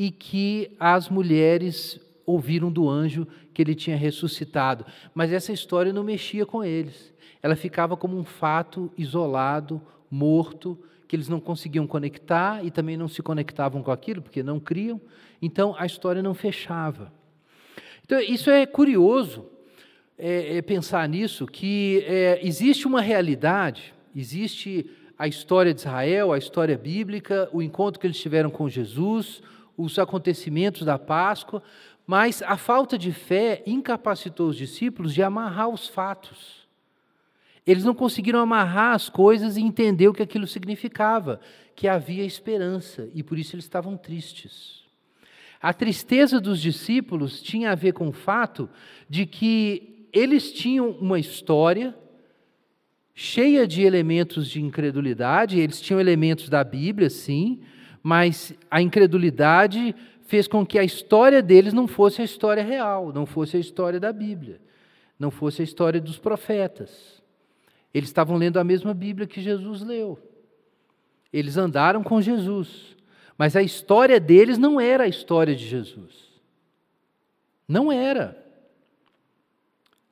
e que as mulheres ouviram do anjo que ele tinha ressuscitado. Mas essa história não mexia com eles. Ela ficava como um fato isolado, morto, que eles não conseguiam conectar e também não se conectavam com aquilo, porque não criam. Então a história não fechava. Então isso é curioso é, é pensar nisso, que é, existe uma realidade, existe a história de Israel, a história bíblica, o encontro que eles tiveram com Jesus, os acontecimentos da Páscoa, mas a falta de fé incapacitou os discípulos de amarrar os fatos. Eles não conseguiram amarrar as coisas e entender o que aquilo significava, que havia esperança, e por isso eles estavam tristes. A tristeza dos discípulos tinha a ver com o fato de que eles tinham uma história, cheia de elementos de incredulidade. Eles tinham elementos da Bíblia, sim, mas a incredulidade fez com que a história deles não fosse a história real, não fosse a história da Bíblia, não fosse a história dos profetas. Eles estavam lendo a mesma Bíblia que Jesus leu. Eles andaram com Jesus, mas a história deles não era a história de Jesus. Não era.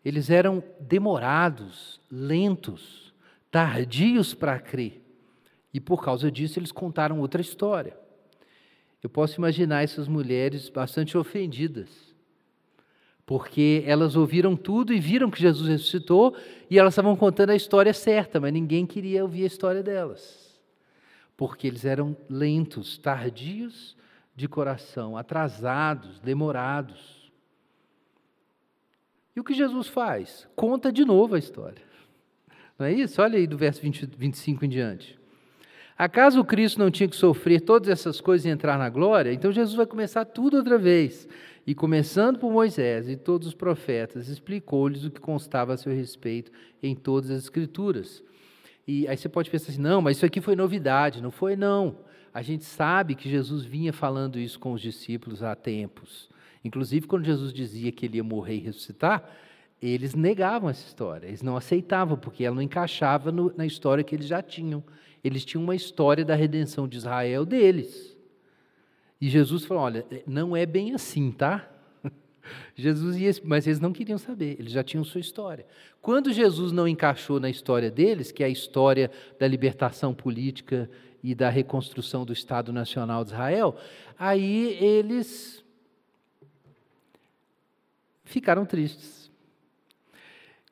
Eles eram demorados, lentos, tardios para crer. E por causa disso eles contaram outra história. Eu posso imaginar essas mulheres bastante ofendidas, porque elas ouviram tudo e viram que Jesus ressuscitou e elas estavam contando a história certa, mas ninguém queria ouvir a história delas, porque eles eram lentos, tardios de coração, atrasados, demorados. E o que Jesus faz? Conta de novo a história. Não é isso? Olha aí do verso 20, 25 em diante. Acaso o Cristo não tinha que sofrer todas essas coisas e entrar na glória? Então Jesus vai começar tudo outra vez. E começando por Moisés e todos os profetas, explicou-lhes o que constava a seu respeito em todas as Escrituras. E aí você pode pensar assim: não, mas isso aqui foi novidade. Não foi, não. A gente sabe que Jesus vinha falando isso com os discípulos há tempos. Inclusive, quando Jesus dizia que ele ia morrer e ressuscitar, eles negavam essa história, eles não aceitavam, porque ela não encaixava no, na história que eles já tinham. Eles tinham uma história da redenção de Israel deles. E Jesus falou: olha, não é bem assim, tá? Jesus ia, mas eles não queriam saber, eles já tinham sua história. Quando Jesus não encaixou na história deles, que é a história da libertação política e da reconstrução do Estado Nacional de Israel, aí eles ficaram tristes.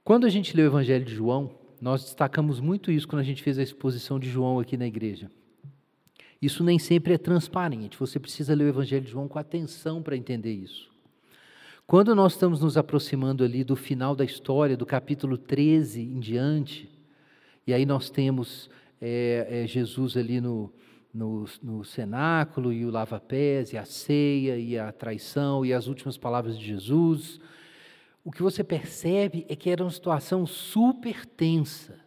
Quando a gente lê o Evangelho de João, nós destacamos muito isso quando a gente fez a exposição de João aqui na igreja. Isso nem sempre é transparente, você precisa ler o Evangelho de João com atenção para entender isso. Quando nós estamos nos aproximando ali do final da história, do capítulo 13 em diante, e aí nós temos é, é, Jesus ali no, no, no cenáculo, e o lava-pés, e a ceia, e a traição, e as últimas palavras de Jesus. O que você percebe é que era uma situação super tensa.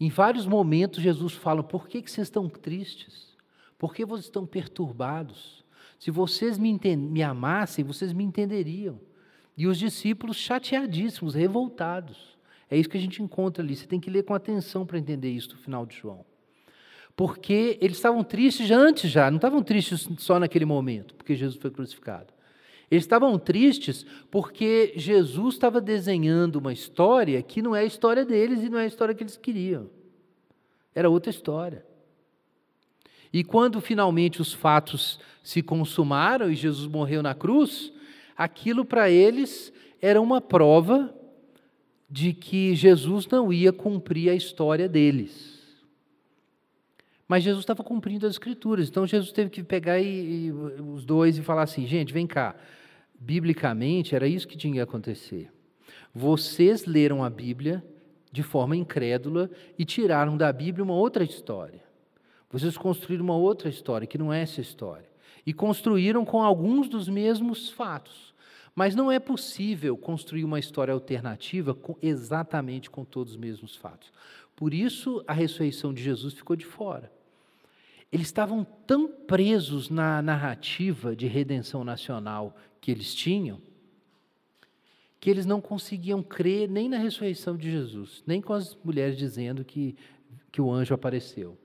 Em vários momentos, Jesus fala: por que, que vocês estão tristes? Por que vocês estão perturbados? Se vocês me, me amassem, vocês me entenderiam. E os discípulos chateadíssimos, revoltados. É isso que a gente encontra ali. Você tem que ler com atenção para entender isso no final de João porque eles estavam tristes antes já, não estavam tristes só naquele momento, porque Jesus foi crucificado. Eles estavam tristes porque Jesus estava desenhando uma história que não é a história deles e não é a história que eles queriam. Era outra história. E quando finalmente os fatos se consumaram e Jesus morreu na cruz, aquilo para eles era uma prova de que Jesus não ia cumprir a história deles. Mas Jesus estava cumprindo as escrituras, então Jesus teve que pegar e, e, os dois e falar assim: gente, vem cá. Biblicamente era isso que tinha que acontecer. Vocês leram a Bíblia de forma incrédula e tiraram da Bíblia uma outra história. Vocês construíram uma outra história que não é essa história. E construíram com alguns dos mesmos fatos. Mas não é possível construir uma história alternativa com, exatamente com todos os mesmos fatos. Por isso a ressurreição de Jesus ficou de fora. Eles estavam tão presos na narrativa de redenção nacional que eles tinham, que eles não conseguiam crer nem na ressurreição de Jesus, nem com as mulheres dizendo que, que o anjo apareceu.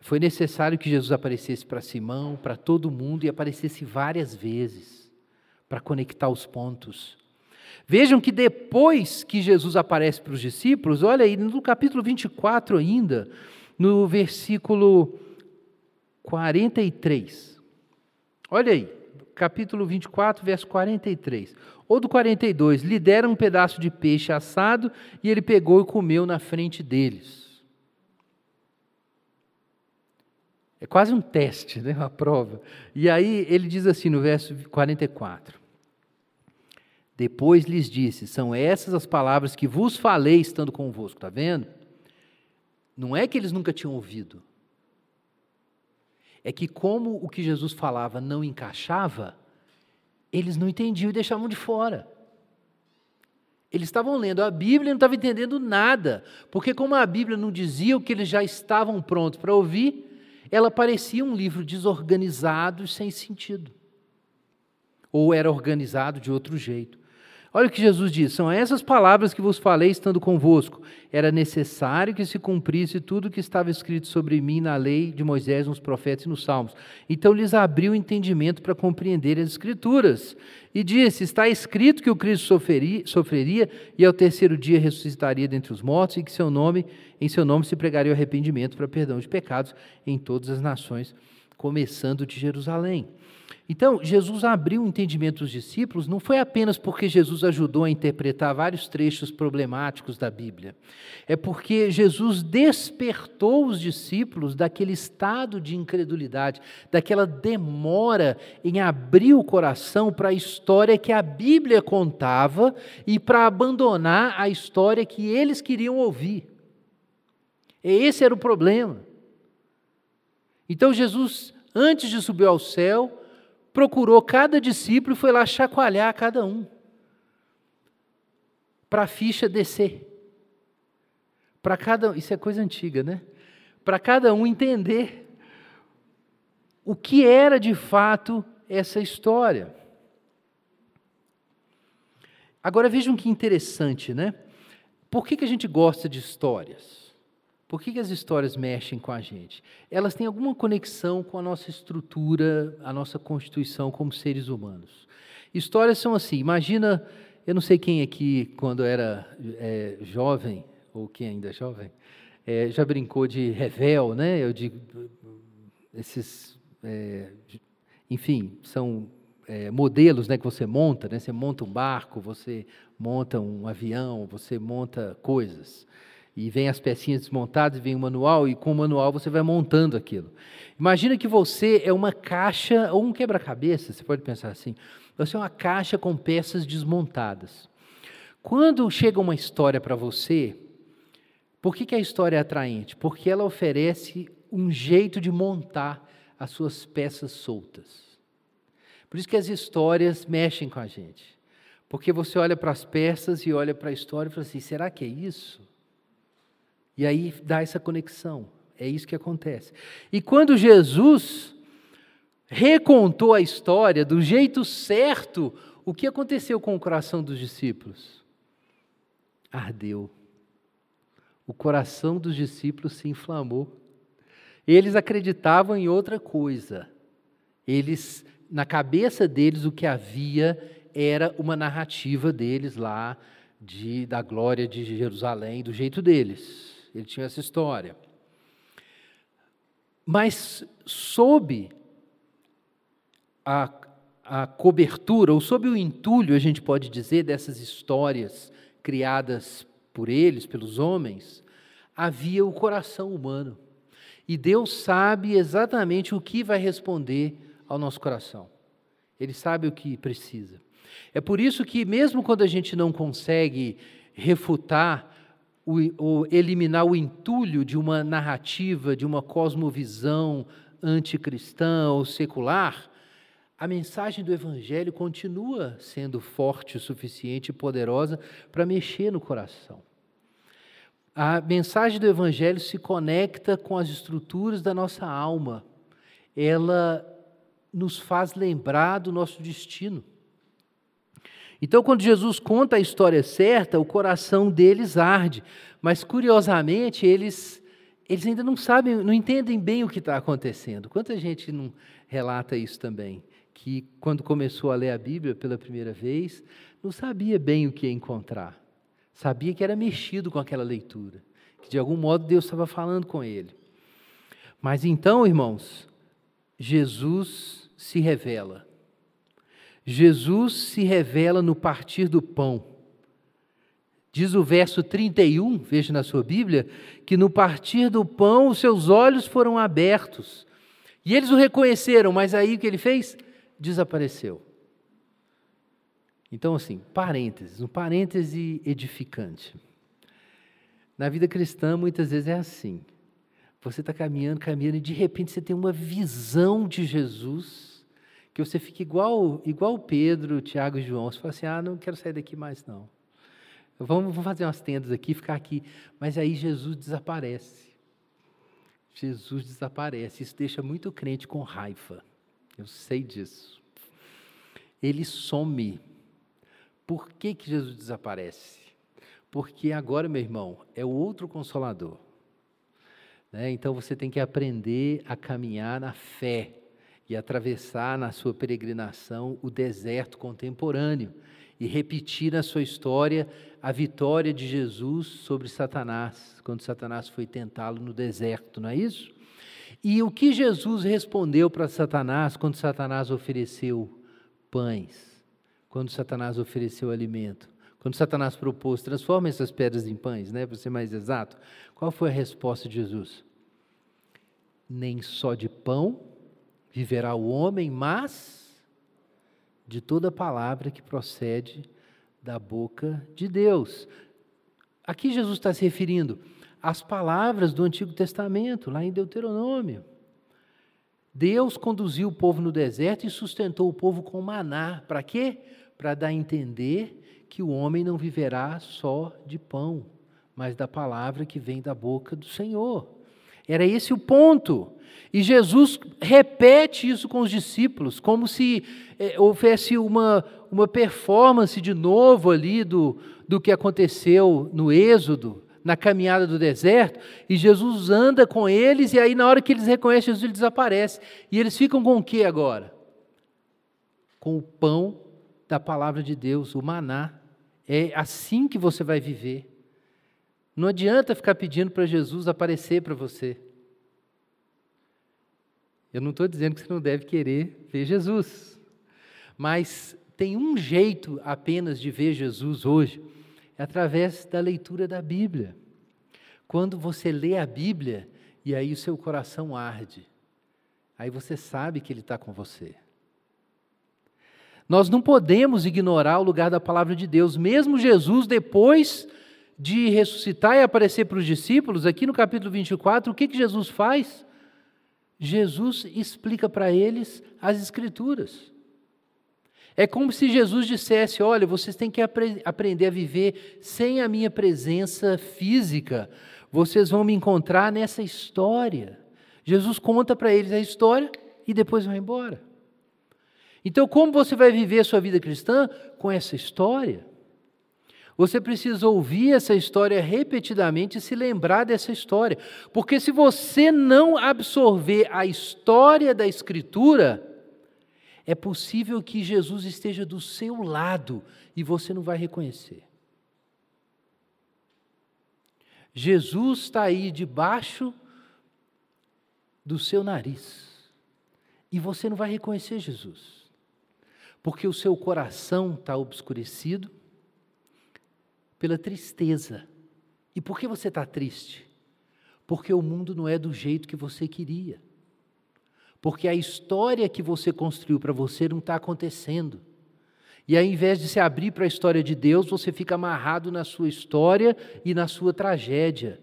Foi necessário que Jesus aparecesse para Simão, para todo mundo, e aparecesse várias vezes, para conectar os pontos. Vejam que depois que Jesus aparece para os discípulos, olha aí, no capítulo 24 ainda, no versículo 43. Olha aí, capítulo 24, verso 43. Ou do 42, lhe deram um pedaço de peixe assado e ele pegou e comeu na frente deles. É quase um teste, né, uma prova. E aí ele diz assim no verso 44. Depois lhes disse: São essas as palavras que vos falei estando convosco. Está vendo? Não é que eles nunca tinham ouvido é que, como o que Jesus falava não encaixava, eles não entendiam e deixavam de fora. Eles estavam lendo a Bíblia e não estavam entendendo nada, porque, como a Bíblia não dizia o que eles já estavam prontos para ouvir, ela parecia um livro desorganizado e sem sentido. Ou era organizado de outro jeito. Olha o que Jesus diz: são essas palavras que vos falei estando convosco. Era necessário que se cumprisse tudo o que estava escrito sobre mim na lei de Moisés, nos profetas e nos salmos. Então lhes abriu o entendimento para compreender as Escrituras. E disse: Está escrito que o Cristo sofreria, sofreria e ao terceiro dia ressuscitaria dentre os mortos, e que seu nome, em seu nome se pregaria o arrependimento para perdão de pecados em todas as nações, começando de Jerusalém. Então, Jesus abriu o entendimento dos discípulos não foi apenas porque Jesus ajudou a interpretar vários trechos problemáticos da Bíblia. É porque Jesus despertou os discípulos daquele estado de incredulidade, daquela demora em abrir o coração para a história que a Bíblia contava e para abandonar a história que eles queriam ouvir. Esse era o problema. Então, Jesus, antes de subir ao céu, procurou cada discípulo e foi lá chacoalhar cada um, para a ficha descer. Para cada, isso é coisa antiga, né? Para cada um entender o que era de fato essa história. Agora vejam que interessante, né? Por que, que a gente gosta de histórias? Por que, que, as histórias mexem com a gente? Elas têm alguma conexão com a nossa estrutura, a nossa constituição como seres humanos. Histórias são assim, imagina, eu não sei quem aqui, quando era é, jovem, ou quem ainda é jovem, é, já brincou de revel, né? Eu digo, esses, é, enfim, são é, modelos né, que você monta, né? Você monta um barco, você monta um avião, você monta coisas e vem as pecinhas desmontadas, vem o manual, e com o manual você vai montando aquilo. Imagina que você é uma caixa ou um quebra-cabeça, você pode pensar assim. Você é uma caixa com peças desmontadas. Quando chega uma história para você, por que, que a história é atraente? Porque ela oferece um jeito de montar as suas peças soltas. Por isso que as histórias mexem com a gente. Porque você olha para as peças e olha para a história e fala assim: será que é isso? E aí dá essa conexão. É isso que acontece. E quando Jesus recontou a história do jeito certo, o que aconteceu com o coração dos discípulos? Ardeu. O coração dos discípulos se inflamou. Eles acreditavam em outra coisa. Eles, na cabeça deles, o que havia era uma narrativa deles lá de, da glória de Jerusalém, do jeito deles ele tinha essa história. Mas sob a, a cobertura, ou sob o entulho, a gente pode dizer, dessas histórias criadas por eles, pelos homens, havia o coração humano. E Deus sabe exatamente o que vai responder ao nosso coração. Ele sabe o que precisa. É por isso que, mesmo quando a gente não consegue refutar o, o eliminar o entulho de uma narrativa, de uma cosmovisão anticristã ou secular, a mensagem do Evangelho continua sendo forte o suficiente e poderosa para mexer no coração. A mensagem do Evangelho se conecta com as estruturas da nossa alma, ela nos faz lembrar do nosso destino. Então, quando Jesus conta a história certa, o coração deles arde, mas curiosamente eles, eles ainda não sabem, não entendem bem o que está acontecendo. Quanta gente não relata isso também? Que quando começou a ler a Bíblia pela primeira vez, não sabia bem o que encontrar, sabia que era mexido com aquela leitura, que de algum modo Deus estava falando com ele. Mas então, irmãos, Jesus se revela. Jesus se revela no partir do pão. Diz o verso 31, veja na sua Bíblia, que no partir do pão os seus olhos foram abertos. E eles o reconheceram, mas aí o que ele fez? Desapareceu. Então, assim, parênteses, um parêntese edificante. Na vida cristã, muitas vezes é assim. Você está caminhando, caminhando, e de repente você tem uma visão de Jesus que você fique igual, igual Pedro, Tiago e João. Você fala assim: ah, não quero sair daqui mais não. Vamos, vamos fazer umas tendas aqui, ficar aqui. Mas aí Jesus desaparece. Jesus desaparece. Isso deixa muito crente com raiva. Eu sei disso. Ele some. Por que, que Jesus desaparece? Porque agora, meu irmão, é o outro consolador. Né? Então você tem que aprender a caminhar na fé e atravessar na sua peregrinação o deserto contemporâneo e repetir na sua história a vitória de Jesus sobre Satanás, quando Satanás foi tentá-lo no deserto, não é isso? E o que Jesus respondeu para Satanás quando Satanás ofereceu pães, quando Satanás ofereceu alimento? Quando Satanás propôs, transforma essas pedras em pães, né, para ser mais exato, qual foi a resposta de Jesus? Nem só de pão viverá o homem, mas de toda palavra que procede da boca de Deus. Aqui Jesus está se referindo às palavras do Antigo Testamento, lá em Deuteronômio. Deus conduziu o povo no deserto e sustentou o povo com maná. Para quê? Para dar a entender que o homem não viverá só de pão, mas da palavra que vem da boca do Senhor. Era esse o ponto. E Jesus repete isso com os discípulos, como se é, houvesse uma, uma performance de novo ali do, do que aconteceu no Êxodo, na caminhada do deserto, e Jesus anda com eles, e aí na hora que eles reconhecem Jesus, ele desaparece. E eles ficam com o que agora? Com o pão da palavra de Deus, o maná. É assim que você vai viver. Não adianta ficar pedindo para Jesus aparecer para você. Eu não estou dizendo que você não deve querer ver Jesus, mas tem um jeito apenas de ver Jesus hoje, é através da leitura da Bíblia. Quando você lê a Bíblia e aí o seu coração arde, aí você sabe que Ele está com você. Nós não podemos ignorar o lugar da palavra de Deus, mesmo Jesus, depois de ressuscitar e aparecer para os discípulos, aqui no capítulo 24, o que, que Jesus faz? Jesus explica para eles as Escrituras. É como se Jesus dissesse: Olha, vocês têm que apre aprender a viver sem a minha presença física, vocês vão me encontrar nessa história. Jesus conta para eles a história e depois vai embora. Então, como você vai viver a sua vida cristã? Com essa história. Você precisa ouvir essa história repetidamente e se lembrar dessa história. Porque se você não absorver a história da Escritura, é possível que Jesus esteja do seu lado e você não vai reconhecer. Jesus está aí debaixo do seu nariz e você não vai reconhecer Jesus porque o seu coração está obscurecido pela tristeza. E por que você está triste? Porque o mundo não é do jeito que você queria. Porque a história que você construiu para você não está acontecendo. E ao invés de se abrir para a história de Deus, você fica amarrado na sua história e na sua tragédia.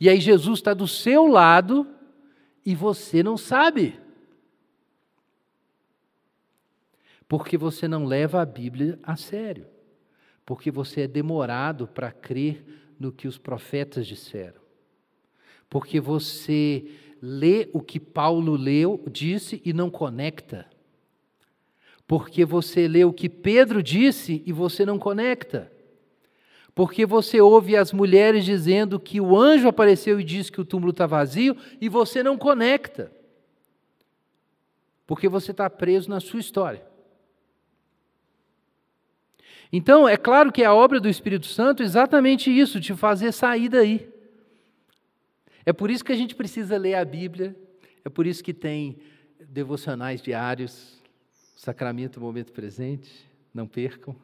E aí Jesus está do seu lado e você não sabe. porque você não leva a Bíblia a sério, porque você é demorado para crer no que os profetas disseram, porque você lê o que Paulo leu, disse e não conecta, porque você lê o que Pedro disse e você não conecta. Porque você ouve as mulheres dizendo que o anjo apareceu e disse que o túmulo está vazio e você não conecta. Porque você está preso na sua história. Então, é claro que a obra do Espírito Santo é exatamente isso, te fazer sair daí. É por isso que a gente precisa ler a Bíblia, é por isso que tem devocionais diários, sacramento, momento presente, não percam.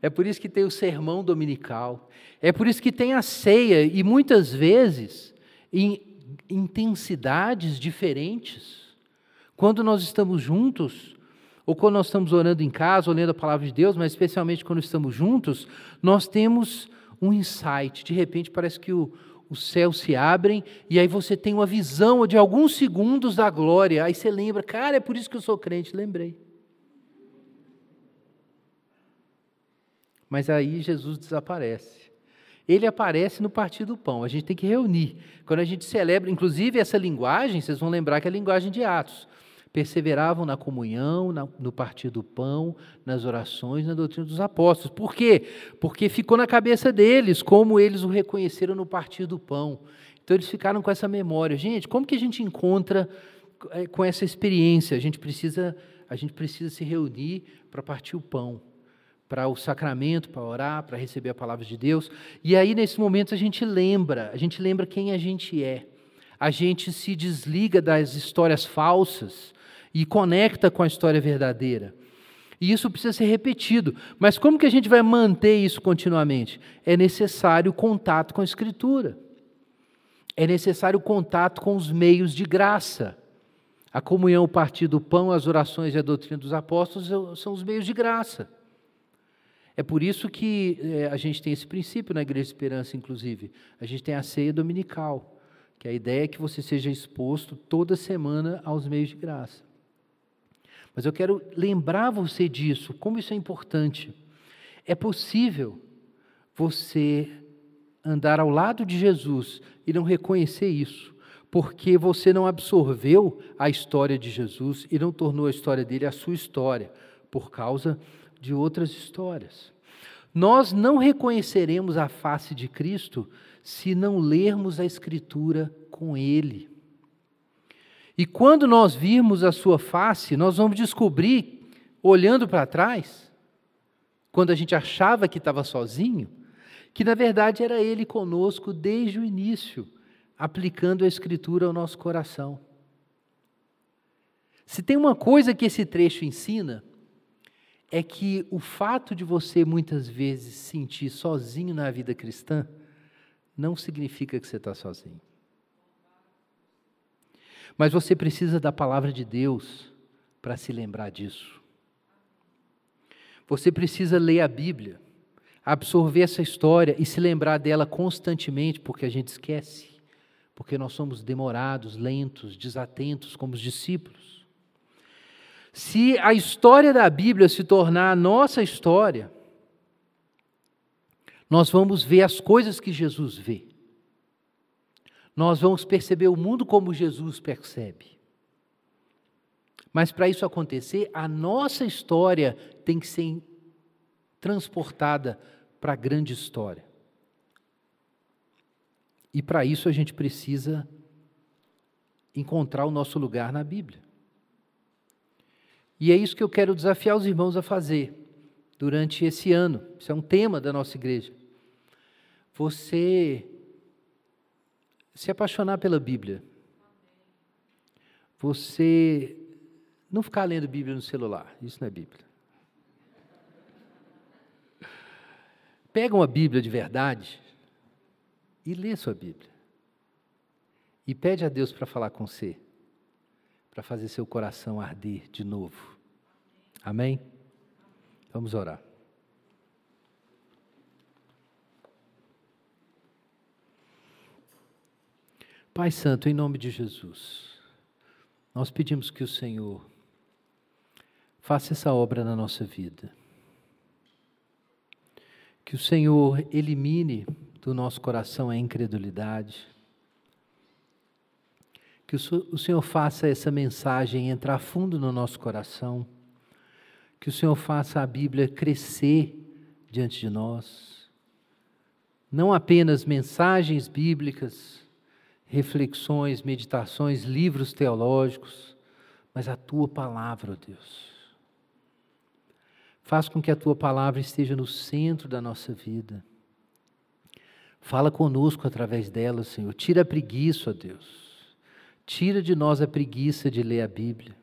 É por isso que tem o sermão dominical, é por isso que tem a ceia, e muitas vezes em intensidades diferentes. Quando nós estamos juntos, ou quando nós estamos orando em casa, ou lendo a palavra de Deus, mas especialmente quando estamos juntos, nós temos um insight. De repente parece que o, os céus se abrem e aí você tem uma visão de alguns segundos da glória. Aí você lembra, cara, é por isso que eu sou crente. Lembrei. Mas aí Jesus desaparece. Ele aparece no partir do pão. A gente tem que reunir. Quando a gente celebra, inclusive essa linguagem, vocês vão lembrar que é a linguagem de Atos. Perseveravam na comunhão, no partir do pão, nas orações, na doutrina dos apóstolos. Por quê? Porque ficou na cabeça deles como eles o reconheceram no partir do pão. Então eles ficaram com essa memória. Gente, como que a gente encontra eh, com essa experiência? A gente precisa, a gente precisa se reunir para partir o pão para o sacramento, para orar, para receber a palavra de Deus. E aí, nesse momento, a gente lembra, a gente lembra quem a gente é. A gente se desliga das histórias falsas e conecta com a história verdadeira. E isso precisa ser repetido. Mas como que a gente vai manter isso continuamente? É necessário contato com a Escritura. É necessário contato com os meios de graça. A comunhão, o partir do pão, as orações e a doutrina dos apóstolos são os meios de graça. É por isso que é, a gente tem esse princípio na Igreja de Esperança, inclusive. A gente tem a ceia dominical, que a ideia é que você seja exposto toda semana aos meios de graça. Mas eu quero lembrar você disso, como isso é importante. É possível você andar ao lado de Jesus e não reconhecer isso, porque você não absorveu a história de Jesus e não tornou a história dele a sua história, por causa de outras histórias. Nós não reconheceremos a face de Cristo se não lermos a Escritura com Ele. E quando nós virmos a Sua face, nós vamos descobrir, olhando para trás, quando a gente achava que estava sozinho, que na verdade era Ele conosco desde o início, aplicando a Escritura ao nosso coração. Se tem uma coisa que esse trecho ensina, é que o fato de você muitas vezes sentir sozinho na vida cristã não significa que você está sozinho. Mas você precisa da palavra de Deus para se lembrar disso. Você precisa ler a Bíblia, absorver essa história e se lembrar dela constantemente, porque a gente esquece, porque nós somos demorados, lentos, desatentos como os discípulos. Se a história da Bíblia se tornar a nossa história, nós vamos ver as coisas que Jesus vê. Nós vamos perceber o mundo como Jesus percebe. Mas para isso acontecer, a nossa história tem que ser transportada para a grande história. E para isso a gente precisa encontrar o nosso lugar na Bíblia. E é isso que eu quero desafiar os irmãos a fazer durante esse ano. Isso é um tema da nossa igreja. Você se apaixonar pela Bíblia. Você não ficar lendo Bíblia no celular. Isso não é Bíblia. Pega uma Bíblia de verdade e lê sua Bíblia. E pede a Deus para falar com você para fazer seu coração arder de novo. Amém? Vamos orar. Pai Santo, em nome de Jesus, nós pedimos que o Senhor faça essa obra na nossa vida. Que o Senhor elimine do nosso coração a incredulidade que o Senhor faça essa mensagem entrar fundo no nosso coração. Que o Senhor faça a Bíblia crescer diante de nós. Não apenas mensagens bíblicas, reflexões, meditações, livros teológicos, mas a tua palavra, ó Deus. Faz com que a tua palavra esteja no centro da nossa vida. Fala conosco através dela, Senhor. Tira a preguiça, ó Deus. Tira de nós a preguiça de ler a Bíblia.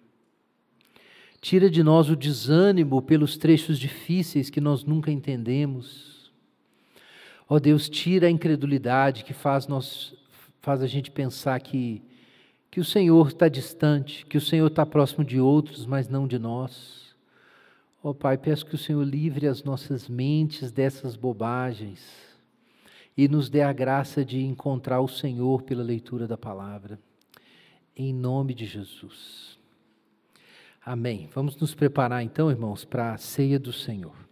Tira de nós o desânimo pelos trechos difíceis que nós nunca entendemos. Ó oh Deus, tira a incredulidade que faz, nós, faz a gente pensar que, que o Senhor está distante, que o Senhor está próximo de outros, mas não de nós. Ó oh, Pai, peço que o Senhor livre as nossas mentes dessas bobagens e nos dê a graça de encontrar o Senhor pela leitura da palavra em nome de Jesus. Amém. Vamos nos preparar então, irmãos, para a ceia do Senhor.